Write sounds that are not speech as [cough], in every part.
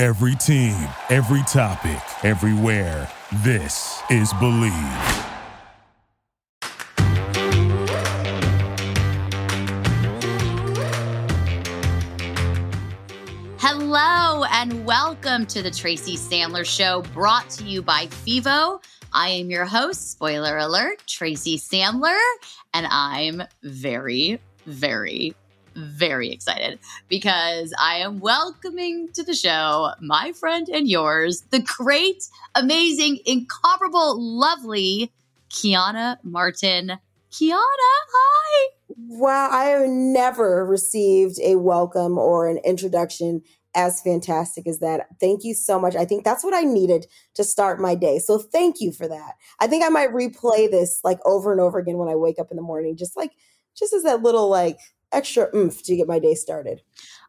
Every team, every topic, everywhere. This is Bleav. Hello and welcome to the Tracy Sandler Show, brought to you by FIVO. I am your host, spoiler alert, Tracy Sandler, and I'm very, very, very excited because I am welcoming to the show my friend and yours, the great, amazing, incomparable, lovely Keiana Martin. Keiana, hi. Wow, I have never received a welcome or an introduction as fantastic as that. Thank you so much. I think that's what I needed to start my day. So thank you for that. I think I might replay this like over and over again when I wake up in the morning, just like just as that little like extra oomph to get my day started.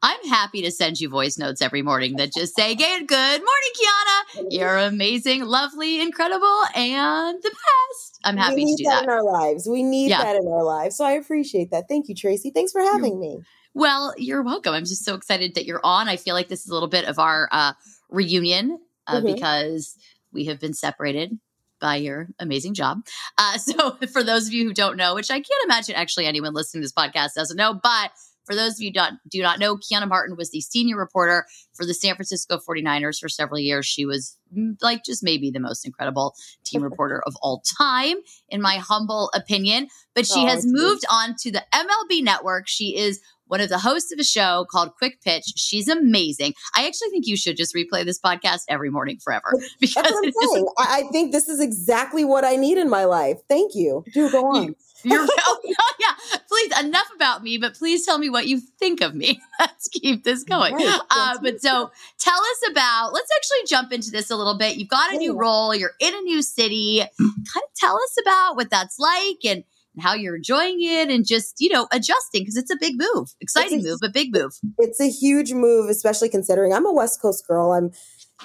I'm happy to send you voice notes every morning that just say, Good, good morning, Keiana. You're amazing, lovely, incredible, and the best. I'm happy we need to do that, that. in our lives. We need Yeah. that in our lives. So I appreciate that. Thank you, Tracy. Thanks for having me. Well, you're welcome. I'm just so excited that you're on. I feel like this is a little bit of our uh, reunion uh, Mhm. because we have been separated by your amazing job. Uh, [laughs] so, for those of you who don't know, which I can't imagine actually anyone listening to this podcast doesn't know, but for those of you who don't, do not know, Keiana Martin was the senior reporter for the San Francisco 49ers for several years. She was mm, like just maybe the most incredible team [laughs] reporter of all time, in my humble opinion. But she Oh, has moved on to the MLB network. She is one of the hosts of a show called Quick Pitch. She's amazing. I actually think you should just replay this podcast every morning forever because [laughs] That's what I'm saying. I, I think this is exactly what I need in my life. Thank you. Do go on. [laughs] You're, [laughs] oh, yeah. Please, enough about me, but please tell me what you think of me. Let's keep this going. Right, Uh, but so tell us about, let's actually jump into this a little bit. You've got a new role, you're in a new city. Kind of tell us about what that's like and, and how you're enjoying it and just, you know, adjusting because it's a big move. Exciting a- move, but big move. it's a huge move, especially considering I'm a West Coast girl. I'm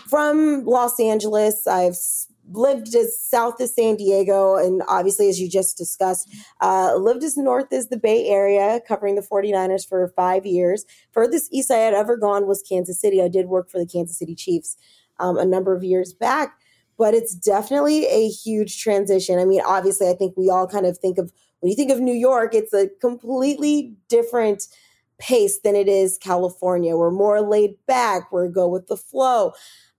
from Los Angeles. I've lived as south as San Diego, and obviously, as you just discussed, uh, lived as north as the Bay Area, covering the 49ers for five years. Furthest east I had ever gone was Kansas City. I did work for the Kansas City Chiefs um, a number of years back. But it's definitely a huge transition. I mean, obviously, I think we all kind of think of when you think of New York, it's a completely different pace than it is California. We're more laid back. We're go with the flow.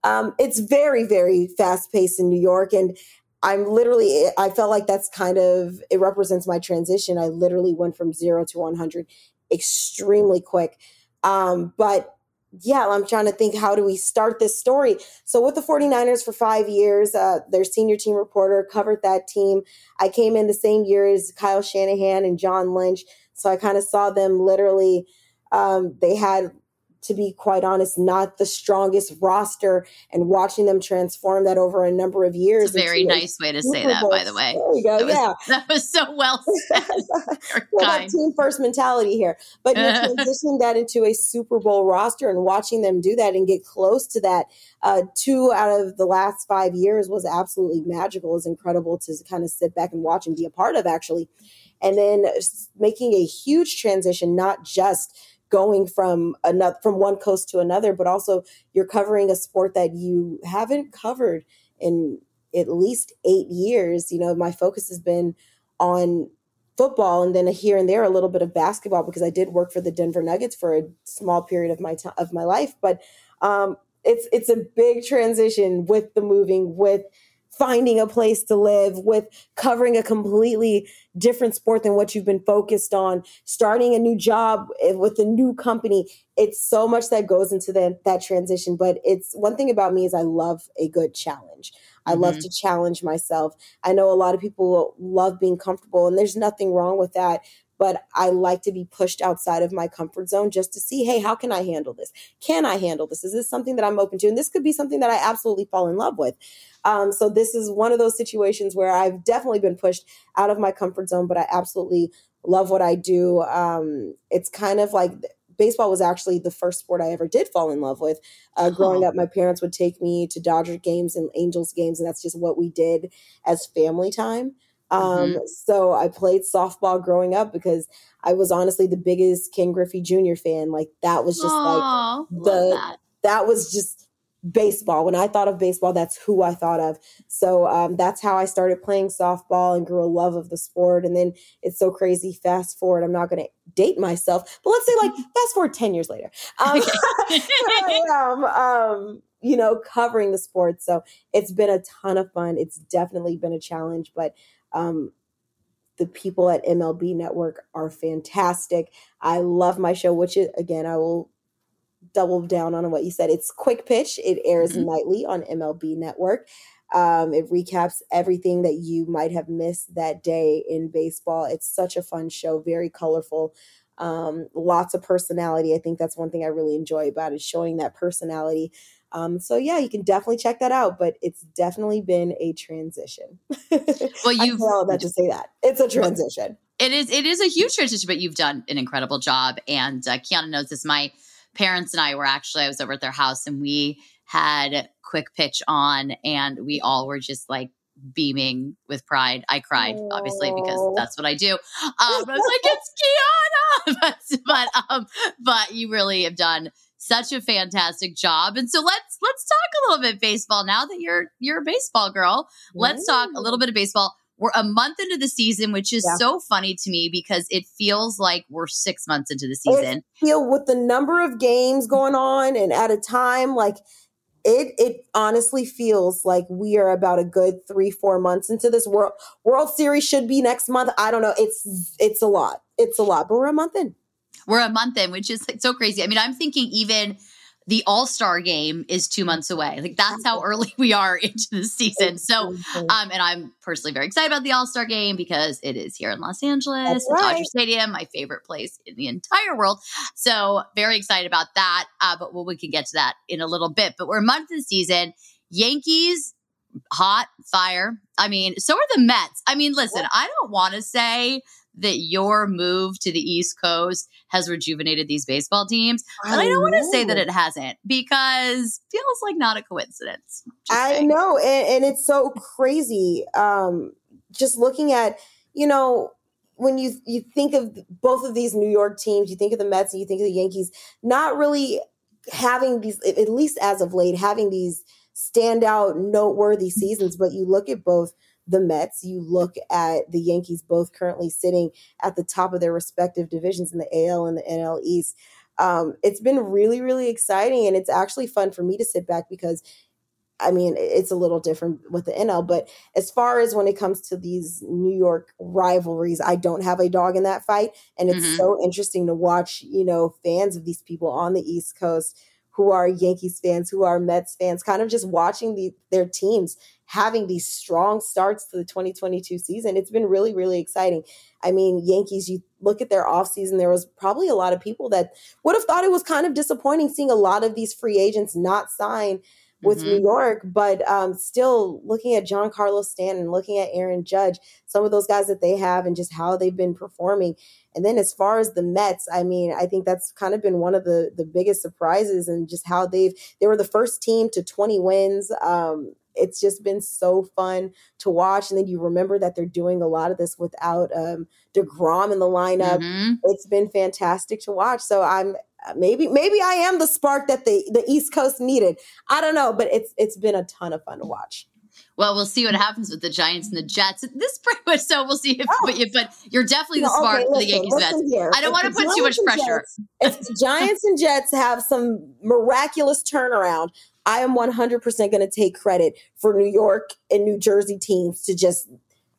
Um, it's very, very fast paced in New York. And I'm literally, I felt like that's kind of, it represents my transition. I literally went from zero to 100 extremely quick. Um, but yeah, I'm trying to think how do we start this story? So, with the 49ers for five years, uh, their senior team reporter covered that team. I came in the same year as Kyle Shanahan and John Lynch. So, I kind of saw them literally. Um, they had, to be quite honest, not the strongest roster, and watching them transform that over a number of years. It's a very nice way to say that, by the way. There you go. That was, yeah. that was so well [laughs] said. Well, that team first mentality here. But you're [laughs] transitioning that into a Super Bowl roster and watching them do that and get close to that. Uh, two out of the last five years was absolutely magical. It's incredible to kind of sit back and watch and be a part of, actually. And then making a huge transition, not just going from another from one coast to another, but also you're covering a sport that you haven't covered in at least eight years. You know, my focus has been on football and then here and there a little bit of basketball because I did work for the Denver Nuggets for a small period of my time of my life. But um, it's it's a big transition with the moving, with finding a place to live, with covering a completely different sport than what you've been focused on, starting a new job eh, with a new company. It's so much that goes into the, that transition. But it's one thing about me is I love a good challenge. I mm-hmm. love to challenge myself. I know a lot of people love being comfortable, and there's nothing wrong with that but I like to be pushed outside of my comfort zone just to see, hey, how can I handle this? Can I handle this? Is this something that I'm open to? And this could be something that I absolutely fall in love with. Um, so this is one of those situations where I've definitely been pushed out of my comfort zone, but I absolutely love what I do. Um, it's kind of like baseball was actually the first sport I ever did fall in love with. Uh, growing up, my parents would take me to Dodger games and Angels games, and that's just what we did as family time. Um, mm-hmm. So I played softball growing up because I was honestly the biggest Ken Griffey Jr. fan. Like that was just Aww, like the that. that. was just baseball. When I thought of baseball, that's who I thought of. So um, that's how I started playing softball and grew a love of the sport. And then it's so crazy. Fast forward, I'm not going to date myself, but let's say like [laughs] fast forward ten years later. Um, [laughs] I am, um, you know, covering the sport. So it's been a ton of fun. It's definitely been a challenge, but um, the people at MLB Network are fantastic. I love my show, which is, again, I will double down on what you said. It's Quick Pitch. It airs mm-hmm. nightly on MLB Network. Um, it recaps everything that you might have missed that day in baseball. It's such a fun show, very colorful, um, lots of personality. I think that's one thing I really enjoy about it, showing that personality um, so yeah, you can definitely check that out, but it's definitely been a transition. [laughs] Well, you've all that to say that it's a transition. It is. It is a huge transition, but you've done an incredible job. And uh, Keiana knows this. My parents and I were actually. I was over at their house, and we had quick pitch on, and we all were just like beaming with pride. I cried, Aww. obviously, because that's what I do. Um, I was like, it's Keiana, [laughs] but but um, but you really have done such a fantastic job. And so let's let's talk a little bit baseball now that you're you're a baseball girl. Let's talk a little bit of baseball. We're a month into the season, which is yeah. so funny to me because it feels like we're six months into the season. Feel with the number of games going on and at a time, like it it honestly feels like we are about a good three four months into this world World Series should be next month. I don't know. It's it's a lot. It's a lot, but we're a month in. We're a month in, which is so crazy. I mean, I'm thinking even the All Star game is two months away. Like that's how early [laughs] we are into the season. So, um, and I'm personally very excited about the All Star game because it is here in Los Angeles, right. Dodger Stadium, my favorite place in the entire world. So, very excited about that. Uh, but well, we can get to that in a little bit. But we're a month in the season. Yankees hot fire. I mean, so are the Mets. I mean, listen, I don't want to say that your move to the East Coast has rejuvenated these baseball teams. But I, I don't want to say that it hasn't because feels like not a coincidence. I saying. know. And, and, it's so crazy. Um, just looking at, you know, when you you think of both of these New York teams, you think of the Mets and you think of the Yankees, not really having these, at least as of late, having these standout, noteworthy seasons. But you look at both the Mets, you look at the Yankees, both currently sitting at the top of their respective divisions in the AL and the NL East. Um, it's been really, really exciting. And it's actually fun for me to sit back because I mean, it's a little different with the NL, but as far as when it comes to these New York rivalries, I don't have a dog in that fight. And it's mm-hmm. so interesting to watch, you know, fans of these people on the East Coast who are Yankees fans, who are Mets fans, kind of just watching the, their teams having these strong starts to the 2022 season. It's been really, really exciting. I mean, Yankees, you look at their offseason, there was probably a lot of people that would have thought it was kind of disappointing seeing a lot of these free agents not sign with mm-hmm. New York, but um, still looking at Giancarlo Stanton, looking at Aaron Judge, some of those guys that they have and just how they've been performing. And then as far as the Mets, I mean, I think that's kind of been one of the the biggest surprises and just how they've they were the first team to 20 wins. Um, it's just been so fun to watch. And then you remember that they're doing a lot of this without um, DeGrom in the lineup. Mm-hmm. It's been fantastic to watch. So I'm Uh, maybe maybe I am the spark that the the East Coast needed. I don't know, but it's it's been a ton of fun to watch. Well, we'll see what happens with the Giants and the Jets. [laughs] This pretty much so we'll see if oh. but, you, but you're definitely the spark okay, for the Yankees Mets. I don't want to put too much pressure. Jets, if the Giants and Jets have some miraculous turnaround, I am 100% going to take credit for New York and New Jersey teams to just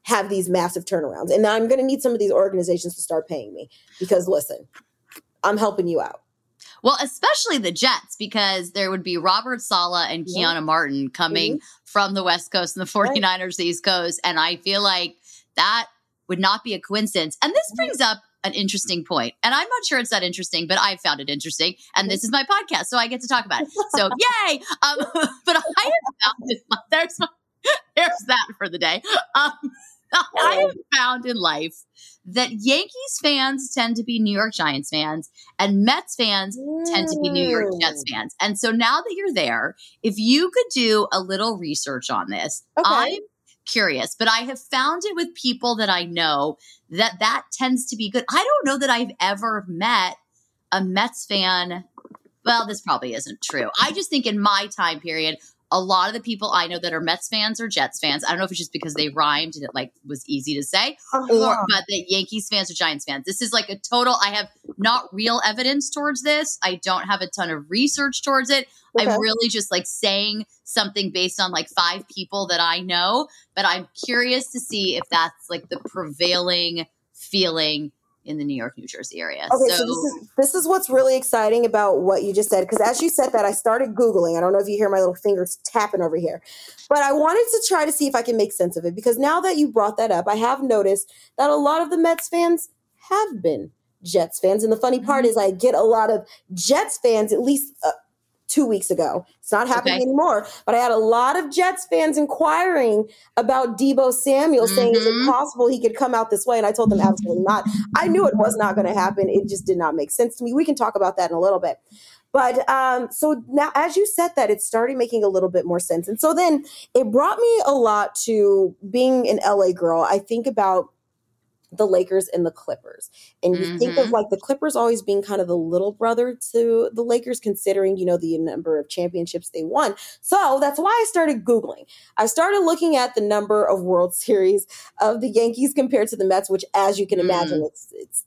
have these massive turnarounds. And I'm going to need some of these organizations to start paying me because listen, I'm helping you out. Well, especially the Jets, because there would be Robert Saleh and yeah. Keiana Martin coming mm-hmm. from the West Coast and the 49ers, right. the East Coast. And I feel like that would not be a coincidence. And this brings up an interesting point. And I'm not sure it's that interesting, but I found it interesting. And this is my podcast, so I get to talk about it. [laughs] So yay! Um, [laughs] but I have found this, [laughs] there's there's that for the day. Um, [laughs] I have found in life that Yankees fans tend to be New York Giants fans and Mets fans tend to be New York Jets fans. And so now that you're there, if you could do a little research on this, okay. I'm curious, but I have found it with people that I know that that tends to be good. I don't know that I've ever met a Mets fan. Well, this probably isn't true. I just think in my time period, a lot of the people I know that are Mets fans or Jets fans, I don't know if it's just because they rhymed and it like was easy to say, uh-huh. or but the Yankees fans or Giants fans. This is like a total. I have not real evidence towards this. I don't have a ton of research towards it. Okay. I'm really just like saying something based on like five people that I know, but I'm curious to see if that's like the prevailing feeling in the New York, New Jersey area. Okay, so, so this, is, this is what's really exciting about what you just said. Because as you said that, I started Googling. I don't know if you hear my little fingers tapping over here, but I wanted to try to see if I can make sense of it. Because now that you brought that up, I have noticed that a lot of the Mets fans have been Jets fans. And the funny part mm-hmm. is, I get a lot of Jets fans, at least. Uh, two weeks ago. It's not happening okay. anymore. But I had a lot of Jets fans inquiring about Deebo Samuel, mm-hmm. saying, is it mm-hmm. possible he could come out this way? And I told them absolutely not. I knew it was not going to happen. It just did not make sense to me. We can talk about that in a little bit. But um, so now, as you said that, it started making a little bit more sense. And so then it brought me a lot to being an LA girl. I think about the Lakers and the Clippers. And you mm-hmm. think of mm-hmm. like the Clippers always being kind of the little brother to the Lakers, considering, you know, the number of championships they won. So that's why I started Googling. I started looking at the number of World [laughs] Series of the Yankees compared to the Mets, which, as you can imagine, mm. it's, it's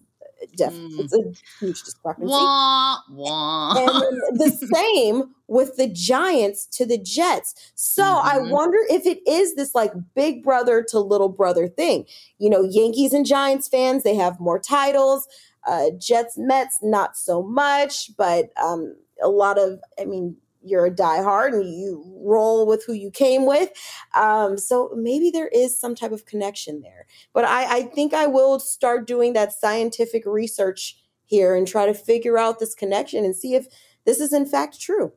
def- mm. it's a huge discrepancy. Wah, wah. And [laughs] the same with the Giants to the Jets. So mm-hmm. I wonder if it is this like big brother to little brother thing. You know, Yankees and Giants fans, they have more titles. Uh, Jets, Mets, not so much, but um, a lot of, I mean, you're a diehard and you roll with who you came with. Um, so maybe there is some type of connection there. But I, I think I will start doing that scientific research here and try to figure out this connection and see if this is in fact true.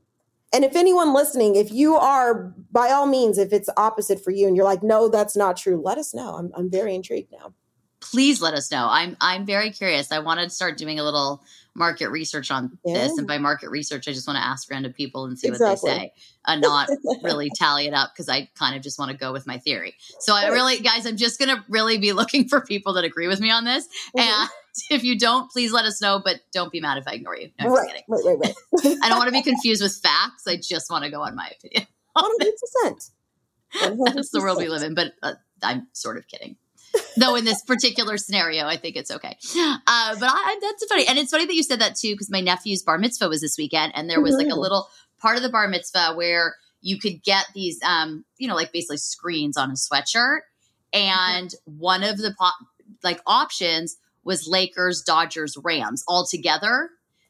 And if anyone listening, if you are, by all means, if it's opposite for you and you're like, no, that's not true, let us know. I'm, I'm very intrigued now. Please let us know. I'm I'm very curious. I want to start doing a little market research on yeah. this. And by market research, I just want to ask random people and see exactly. what they say and not [laughs] really tally it up because I kind of just want to go with my theory. So I really, guys, I'm just going to really be [laughs] looking for people that agree with me on this. Mm-hmm. And if you don't, please let us know, but don't be mad if I ignore you. No, right, right, right, right. [laughs] I don't want to be confused with facts. I just want to go on my opinion. 100%. 100%. That's the world we live in, but uh, I'm sort of kidding. Though in this particular scenario, I think it's okay. Uh, but I, that's funny, and it's funny that you said that too, because my nephew's bar mitzvah was this weekend, and there was like a mm-hmm. little part of the bar mitzvah where you could get these, um, you know, like basically screens on a sweatshirt, and mm-hmm. one of the po- like options was Lakers, Dodgers, Rams all together.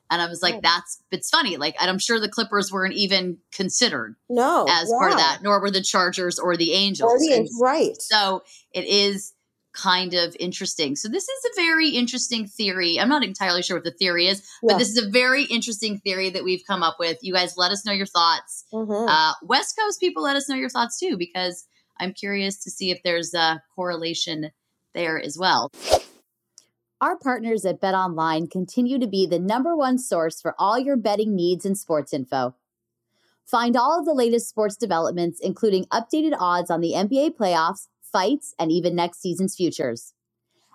And I was like, oh. that's, it's funny. Like, I'm sure the Clippers weren't even considered no, as yeah. part of that, nor were the Chargers or the Angels. Or the, right. So it is kind of interesting. So this is a very interesting theory. I'm not entirely sure what the theory is, but this is a very interesting theory that we've come up with. You guys let us know your thoughts. Mm-hmm. Uh, West Coast people let us know your thoughts too, because I'm curious to see if there's a correlation there as well. Our partners at Bet Online continue to be the number one source for all your betting needs and sports info. Find all of the latest sports developments, including updated odds on the NBA playoffs fights, and even next season's futures.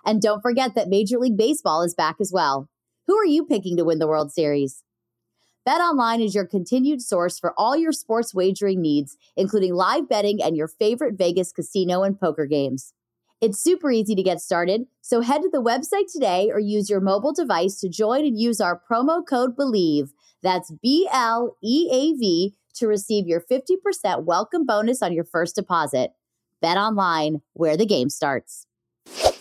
And don't forget that Major League Baseball is back as well. Who are you picking to win the World Series? BetOnline is your continued source for all your sports wagering needs, including live betting and your favorite Vegas casino and poker games. It's super easy to get started, so head to the website today or use your mobile device to join and use our promo code BLEAV. That's B L E A V to receive your 50% welcome bonus on your first deposit. Bet online, where the game starts.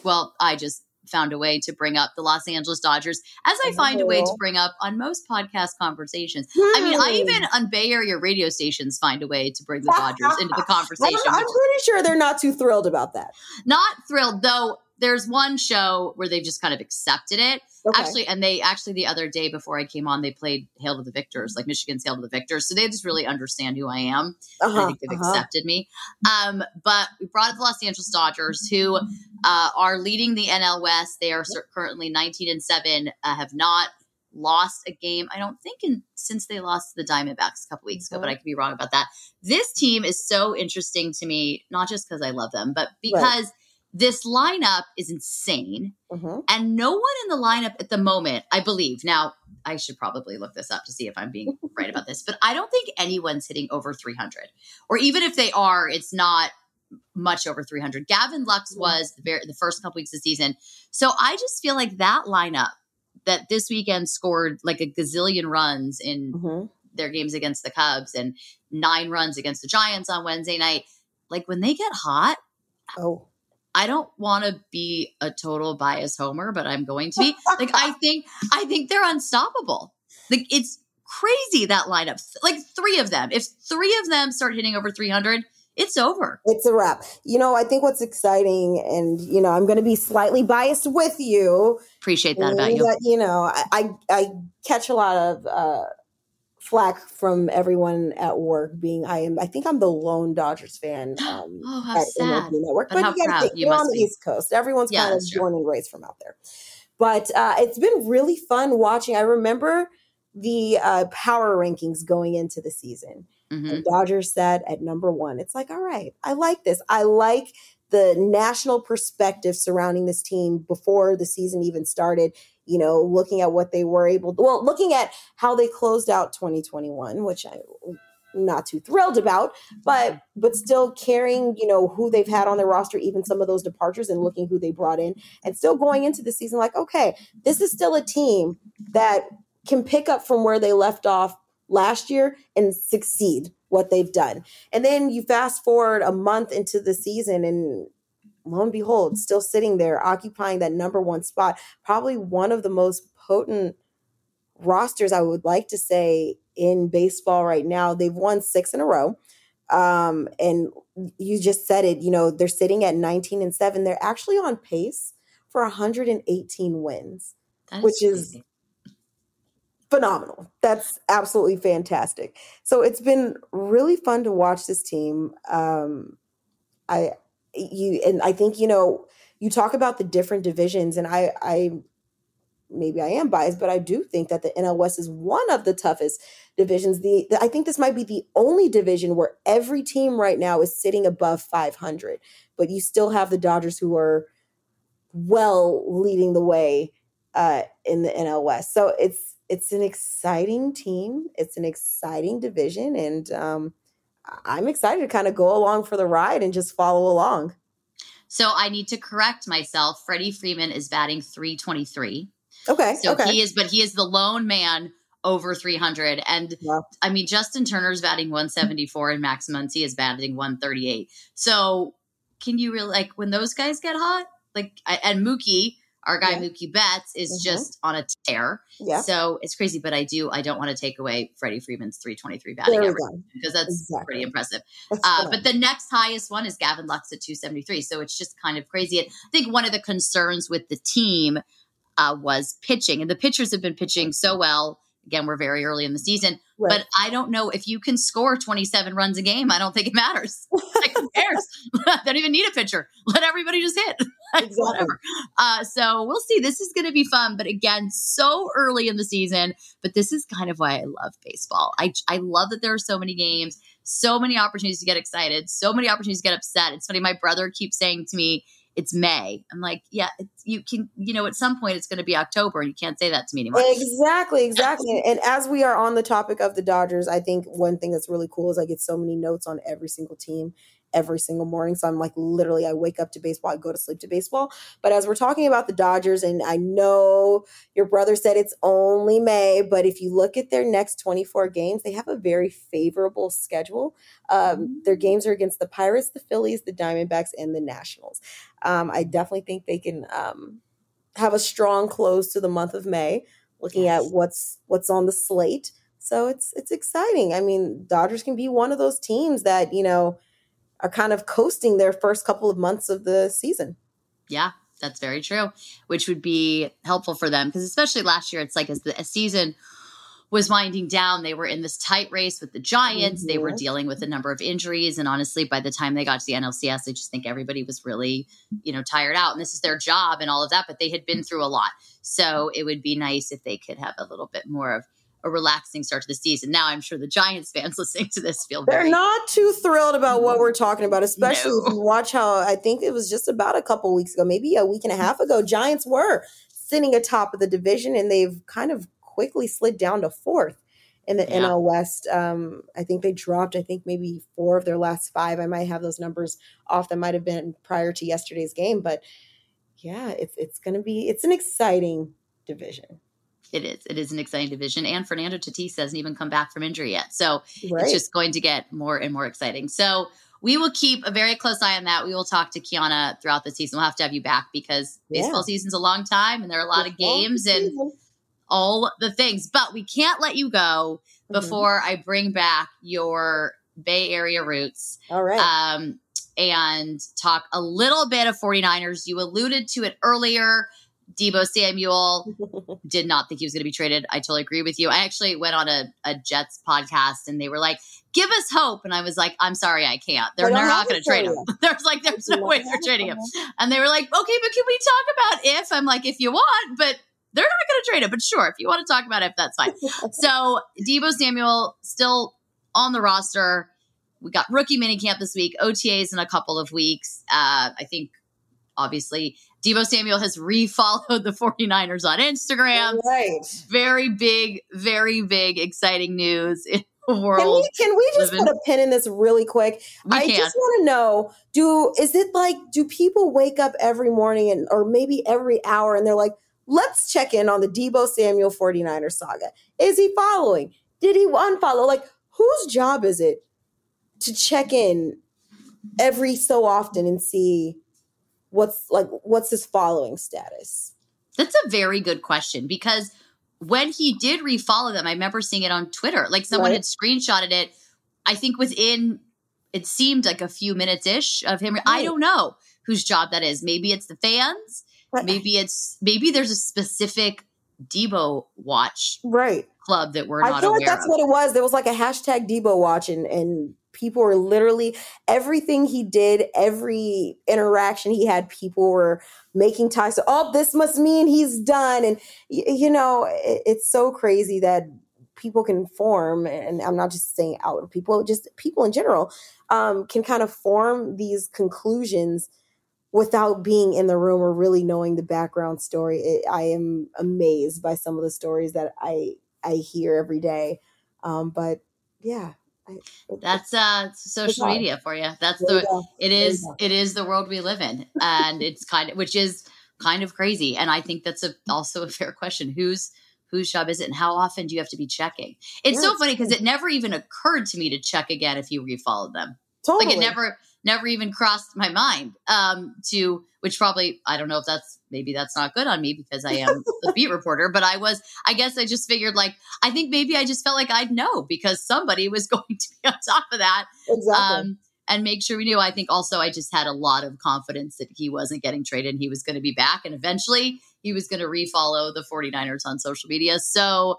Well, I just found a way to bring up the Los Angeles Dodgers, as I find a way to Oh. bring up on most podcast conversations. I mean, I Hmm. even on Bay Area radio stations find a way to bring the Dodgers into the I'm, conversation. I'm pretty sure they're not too thrilled about that. not thrilled though. There's one show where they've just kind of accepted it. Okay. Actually, and they actually the other day before I came on, they played Hail to the Victors, like Michigan's Hail to the Victors. So they just really understand who I am. I uh-huh, think they've uh-huh. accepted me. Um, but we brought up the Los Angeles Dodgers, who uh, are leading the NL West. They are cer- currently 19 and seven. Uh, have not lost a game. I don't think in since they lost to the Diamondbacks a couple weeks ago, but I could be wrong about that. This team is so interesting to me, not just because I love them, but because this lineup is insane. Mhm. And no one in the lineup at the moment, I believe. Now, I should probably look this up to see if I'm being [laughs] right about this, but I don't think anyone's hitting over 300. Or even if they are, it's not much over 300. Gavin Lux was the, very, the first couple weeks of the season. So I just feel like that lineup that this weekend scored like a gazillion runs in Mhm. their games against the Cubs and nine runs against the Giants on Wednesday night. Like when they get hot, Oh, I don't want to be a total bias homer, but I'm going to be. like I [laughs] think I think they're unstoppable. Like it's crazy that lineup. Like three of them. If three of them start hitting over 300, it's over. it's a wrap. You know, I think what's exciting, and you know, I'm going to be slightly biased with you. Appreciate that about you. that, you know, I, I I catch a lot of uh, flack from everyone at work. Being I am, I think I'm the lone Dodgers fan. [gasps] Um, Oh, how at sad. MLB Network. But you gotta proud think, must on the be. East Coast. Everyone's Yeah, kind of born and raised from out there. But uh, it's been really fun watching. I remember the uh, power rankings going into the season. Mhm. And Dodgers sat at number one. It's like, all right, I like this. I like the national perspective surrounding this team before the season even started. You know, looking at what they were able to, well, looking at how they closed out 2021, which I'm not too thrilled about, but but still carrying, you know, who they've had on their roster, even some of those departures, and looking who they brought in, and still going into the season like, okay, this is still a team that can pick up from where they left off last year and succeed what they've done. And then you fast forward a month into the season and lo and behold, still sitting there occupying that number one spot, probably one of the most potent rosters I would like to say in baseball right now. They've won six in a row. Um, and you just said it, you know, they're sitting at 19 and 7. They're actually on pace for 118 wins which is- crazy. Phenomenal. That's absolutely fantastic. So it's been really fun to watch this team. Um, I you and I think you know you talk about the different divisions, and I I maybe I am biased, but I do think that the NL West is one of the toughest divisions. The I think this might be the only division where every team right now is sitting above 500, but you still have the Dodgers who are well leading the way uh, in the NL West. So it's it's an exciting team. It's an exciting division, and um, I'm excited to kind of go along for the ride and just follow along. So I need to correct myself. Freddie Freeman is batting 323. Okay. So okay. he is, but he is the lone man over 300. And Yeah. I mean, Justin Turner's batting 174 and Max Muncy is batting 138. So can you really like when those guys get hot? Like, and Mookie, our guy Yeah. Mookie Betts, is Mhm. just on a tear. yeah. So it's crazy, but I do, I don't want to take away Freddie Freeman's 323 batting average because that's Exactly. pretty impressive. That's Uh, but the next highest one is Gavin Lux at 273. So it's just kind of crazy. And I think one of the concerns with the team uh, was pitching, and the pitchers have been pitching so well. Again, we're very early in the season, Right. but I don't know if you can score 27 runs a game. I don't think it matters. [laughs] like, who cares? they [laughs] don't even need a pitcher. Let everybody just hit. [laughs] Exactly. Whatever. Uh, so we'll see. This is going to be fun, but again, so early in the season. But this is kind of why I love baseball. I I love that there are so many games, so many opportunities to get excited, so many opportunities to get upset. It's funny. My brother keeps saying to me, it's May. I'm like, yeah, you can, you know, at some point it's going to be October and you can't say that to me anymore. Exactly, exactly. [laughs] and as we are on the topic of the Dodgers, I think one thing that's really cool is I get so many notes on every single team every single morning. So I'm like, literally, I wake up to baseball, I go to sleep to baseball. But as we're talking about the Dodgers, and I know your brother said it's only May, but if you look at their next 24 games, they have a very favorable schedule. Um, their games are against the Pirates, the Phillies, the Diamondbacks, and the Nationals. Um, I definitely think they can um, have a strong close to the month of May. Looking yes. at what's what's on the slate, so it's it's exciting. I mean, Dodgers can be one of those teams that you know are kind of coasting their first couple of months of the season. Yeah, that's very true, which would be helpful for them because especially last year, it's like as the season was winding down, they were in this tight race with the Giants. Mm-hmm. They were mm-hmm. dealing with a number of injuries, and honestly, by the time they got to the NLCS, I just think everybody was really, you know, tired out. And this is their job and all of that, but they had been through a lot, so it would be nice if they could have a little bit more of a relaxing start to the season. Now, I'm sure the Giants fans [laughs] listening to this feel they're very, not too thrilled about what we're talking about, especially no. if you [laughs] watch how I think it was just about a couple weeks ago, maybe a week and a half ago. Giants were sitting atop of the division, and they've kind of quickly slid down to fourth in the yeah. NL West. Um, I think they dropped, I think maybe four of their last five. I might have those numbers off. That might have been prior to yesterday's game, but yeah, it's it's going to be it's an exciting division. It is. It is an exciting division. And Fernando Tatis hasn't even come back from injury yet. So right. it's just going to get more and more exciting. So we will keep a very close eye on that. We will talk to Keiana throughout the season. We'll have to have you back because yeah. baseball season's a long time and there are a lot of games and all the things. But we can't let you go mm-hmm. before I bring back your Bay Area roots. All right. Um, and talk a little bit of 49ers. You alluded to it earlier. Deebo Samuel [laughs] did not think he was going to be traded. I totally agree with you. I actually went on a, a Jets podcast and they were like, give us hope. And I was like, I'm sorry, I can't. They're, they're not going to trade him. [laughs] There's like, there's no way they're trading him. And they were like, okay, but can we talk about if? I'm like, if you want, but they're not going to trade him. But sure, if you want to talk about if, that's fine. [laughs] so Deebo Samuel still on the roster. We got rookie minicamp this week, OTAs in a couple of weeks. Uh, I think obviously Deebo Samuel has refollowed the 49ers on Instagram. Right. Very big, very big, exciting news in the world. Can we, can we just living. put a pin in this really quick? We I can. just want to know, do is it like do people wake up every morning and or maybe every hour and they're like, let's check in on the Deebo Samuel 49er saga. Is he following? Did he unfollow? Like, whose job is it to check in every so often and see what's like what's his following status? That's a very good question because when he did refollow them, I remember seeing it on Twitter. Like someone right. had screenshotted it. I think within it seemed like a few minutes ish of him. Right. I don't know whose job that is. Maybe it's the fans. Right. Maybe it's maybe there's a specific Deebo watch right club that we're not I feel like that's of. what it was. There was like a hashtag Deebo watch and and people were literally everything he did every interaction he had people were making ties so, oh this must mean he's done and you know it, it's so crazy that people can form and i'm not just saying out people just people in general um, can kind of form these conclusions without being in the room or really knowing the background story. It, i am amazed by some of the stories that i i hear every day. Um, but yeah that's uh social media for you. That's the it is it is the world we live in, and it's kind of which is kind of crazy. And I think that's a, also a fair question. Whose whose job is it, and how often do you have to be checking? It's yeah, so funny because it never even occurred to me to check again if you refollowed them. Totally. Like it never never even crossed my mind um, to which probably I don't know if that's maybe that's not good on me because I am [laughs] a beat reporter, but I was I guess I just figured like I think maybe I just felt like I'd know because somebody was [laughs] going to be on top of that. Exactly. Um, and make sure we knew. I think also I just had a lot of confidence that he wasn't getting traded and he was going to be back and eventually he was going to refollow the 49ers on social media. So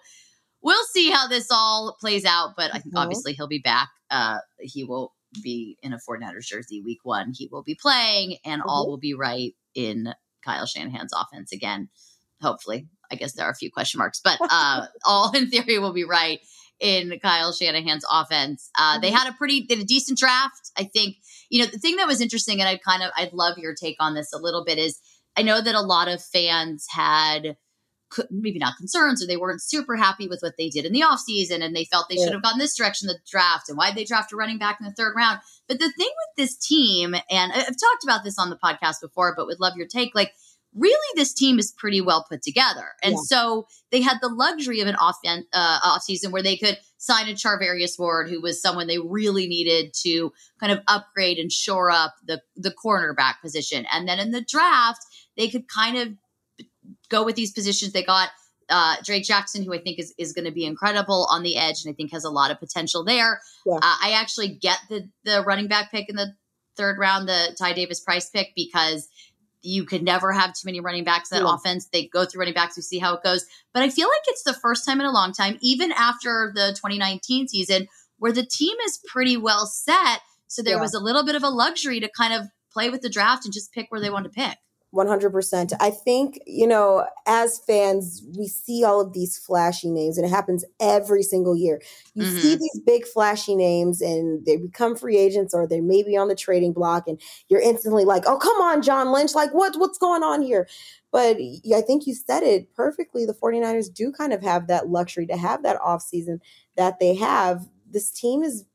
we'll see how this all plays out, but I think mm-hmm. obviously he'll be back. Uh, he will be in a 49ers jersey week one. He will be playing, and mm-hmm. all will be right in Kyle Shanahan's offense again. Hopefully, I guess there are a few question marks, but [laughs] uh, all in theory will be right in Kyle Shanahan's offense. Uh, They had a pretty, had a decent draft. I think, you know, the thing that was interesting, and I'd kind of, I'd love your take on this a little bit is I know that a lot of fans had maybe not concerns or they weren't super happy with what they did in the offseason and they felt they yeah. should have gone this direction the draft and why they draft a running back in the third round. But the thing with this team, and I've talked about this on the podcast before, but would love your take, like really this team is pretty well put together. And yeah. so they had the luxury of an off uh, off season where they could sign a Charvarius Ward, who was someone they really needed to kind of upgrade and shore up the the cornerback position. And then in the draft, they could kind of go with these positions. They got uh, Drake Jackson, who I think is, is going to be incredible on the edge, and I think has a lot of potential there. Yeah. Uh, I actually get the the running back pick in the third round, the Ty Davis Price pick, because you could never have too many running backs in that yeah. offense. They go through running backs, we see how it goes. But I feel like it's the first time in a long time, even after the 2019 season, where the team is pretty well set. So there yeah. was a little bit of a luxury to kind of play with the draft and just pick where they want to pick. 100%. I think, you know, as fans, we see all of these flashy names and it happens every single year. You mm-hmm. see these big flashy names and they become free agents or they may be on the trading block and you're instantly like, "Oh, come on, John Lynch, like what what's going on here?" But I think you said it perfectly. The 49ers do kind of have that luxury to have that offseason that they have. This team is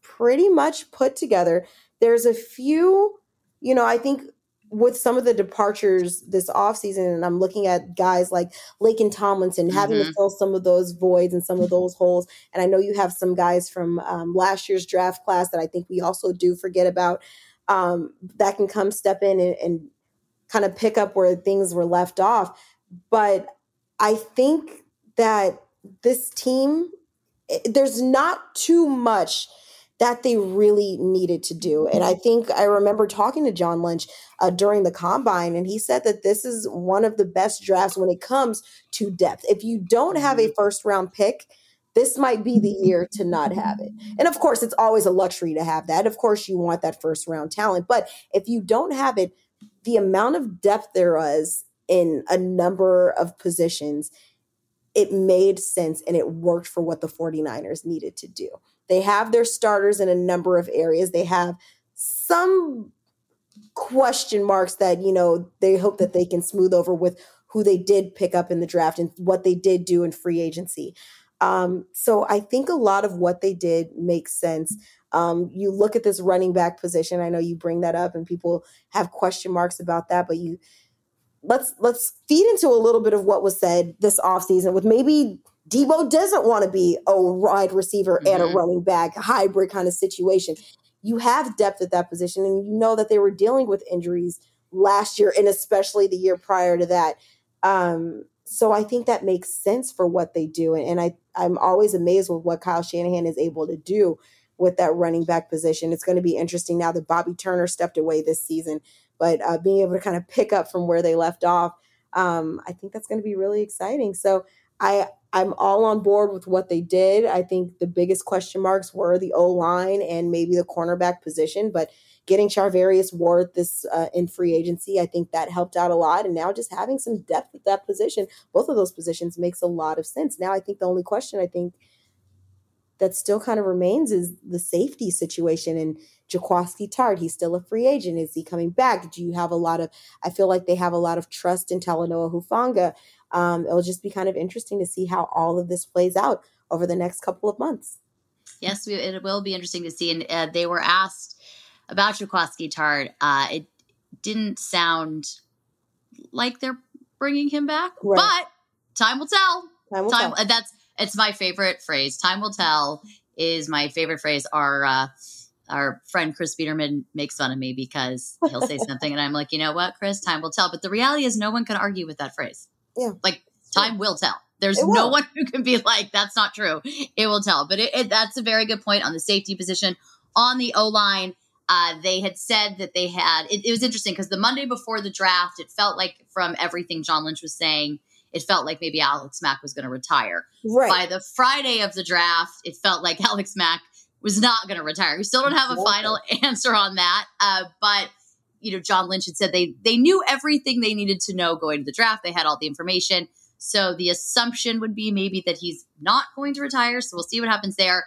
pretty much put together. There's a few, you know, I think with some of the departures this offseason, and I'm looking at guys like Laken Tomlinson having mm-hmm. to fill some of those voids and some of those holes. And I know you have some guys from um, last year's draft class that I think we also do forget about um, that can come step in and, and kind of pick up where things were left off. But I think that this team, there's not too much that they really needed to do. And I think I remember talking to John Lynch uh, during the combine, and he said that this is one of the best drafts when it comes to depth. If you don't have a mm-hmm. first round pick, this might be the year to not have it. And of course, it's always a luxury to have that. Of course, you want that first round talent. But if you don't have it, the amount of depth there was in a number of positions, it made sense and it worked for what the 49ers needed to do. They have their starters in a number of areas. They have some question marks that, you know, they hope that they can smooth over with who they did pick up in the draft and what they did do in free agency. Um, so I think a lot of what they did makes sense. Um, you look at this running back position. I know you bring that up, and people have question marks about that. But you let's let's feed into a little bit of what was said this offseason with maybe Deebo doesn't want to be a wide receiver mm-hmm. and a mm-hmm. running back hybrid kind of situation. You have depth at that position, and you know that they were dealing with injuries last year and especially the year prior to that. Um, so I think that makes sense for what they do, and, and I I'm always amazed with what Kyle Shanahan is able to do with that running back position. It's going to be interesting now that Bobby Turner stepped away this season, but uh, being able to kind of pick up from where they left off, um, I think that's going to be really exciting. So I I'm all on board with what they did. I think the biggest question marks were the O line and maybe the cornerback position, but getting Charvarius Ward this uh, in free agency, I think that helped out a lot. And now just having some depth at that position, both of those positions makes a lot of sense. Now I think the only question I think that still kind of remains is the safety situation and Jaquiski Tartt. He's still a free agent. Is he coming back? Do you have a lot of? I feel like they have a lot of trust in Talanoa Hufanga um, it'll just be kind of interesting to see how all of this plays out over the next couple of months. Yes, it will be interesting to see. And uh, they were asked about Jaquiski Tartt. Uh, it didn't sound like they're bringing him back, right. but time will tell. Time will time, tell. That's it's my favorite phrase. Time will tell is my favorite phrase. Our uh, our friend Chris Peterman makes fun of me because he'll say [laughs] something, and I'm like, you know what, Chris? Time will tell. But the reality is, no one can argue with that phrase. Yeah. Like time yeah. will tell. There's no [laughs] one who can be like, that's not true. It will tell. But it, it, that's a very good point on the safety position. On the O line, uh, they had said that they had, it, it was interesting because the Monday before the draft, it felt like from everything John Lynch was saying, it felt like maybe Alex Mack was going to retire. Right. By the Friday of the draft, it felt like [laughs] Alex Mack was not going to retire. We still don't have a final [laughs] answer on that. Uh, but you know, John Lynch had said they they knew everything they needed to know going to the draft. They had all the information. So the assumption would be maybe that he's not going to retire. So we'll see what happens there.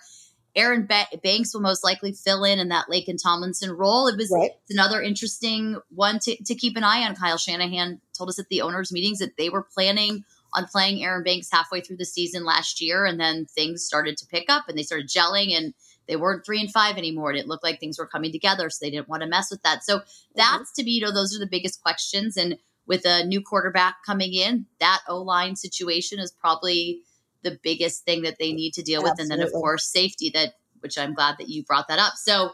Aaron ba- Banks will most likely fill in in that Laken Tomlinson role. It was Right. it's another interesting one to, to keep an eye on. Kyle Shanahan told us at the owners' meetings that they were planning on playing Aaron Banks halfway through the season last year, and then things started to pick up and they started gelling and they weren't three and five anymore. And it looked like things were coming together, so they didn't want to mess with that. So that's to me, you know, those are the biggest questions. And with a new quarterback coming in, that O line situation is probably the biggest thing that they need to deal with. And then, of course, safety. That which I'm glad that you brought that up. So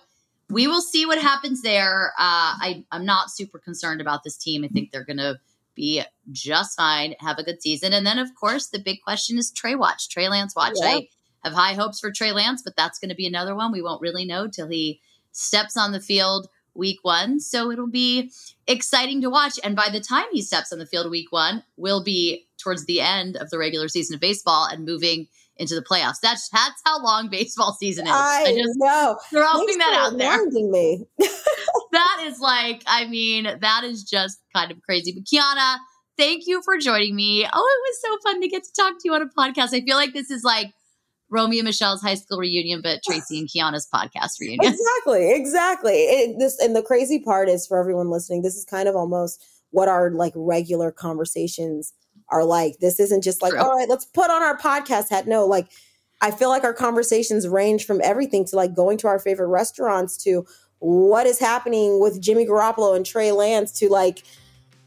we will see what happens there. Uh, I I'm not super concerned about this team. I think they're going to be just fine, have a good season. And then, of course, the big question is Trey Watch, Trey Lance Watch. Yeah. I have high hopes for Trey Lance, but that's going to be another one we won't really know till he steps on the field week one. So it'll be exciting to watch. And by the time he steps on the field week one, we'll be towards the end of the regular season of baseball and moving into the playoffs. That's that's how long baseball season is. I, just know. throwing Thanks that out there. me. [laughs] [laughs] That is like, I mean, that is just kind of crazy. But Keiana, thank you for joining me. Oh, it was so fun to get to talk to you on a podcast. I feel like this is like Romy and Michele's high school reunion, but Tracy and Keiana's podcast reunion. [laughs] exactly exactly. It, this and the crazy part is for everyone listening this is kind of almost what our like regular conversations are like. This isn't just like True. all right let's put on our podcast hat. No like i feel like our conversations range from everything to like going to our favorite restaurants to what is happening with jimmy garoppolo and trey lance to like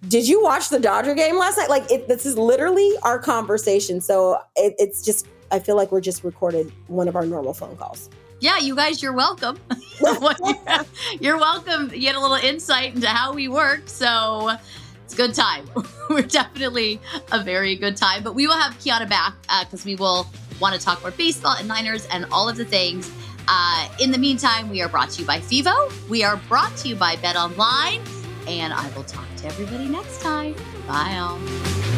did you watch the dodger game last night? Like it, this is literally our conversation. So it, it's just i feel like we're just recorded one of our normal phone calls yeah, you guys, you're welcome. [laughs] [laughs] you're welcome. You get a little insight into how we work. So it's a good time. [laughs] We're definitely a very good time. But we will have Keiana back because we will want to talk more baseball and Niners and all of the things. Uh, in the meantime, we are brought to you by FIVO. We are brought to you by Bet Online. And I will talk to everybody next time. Bye, all.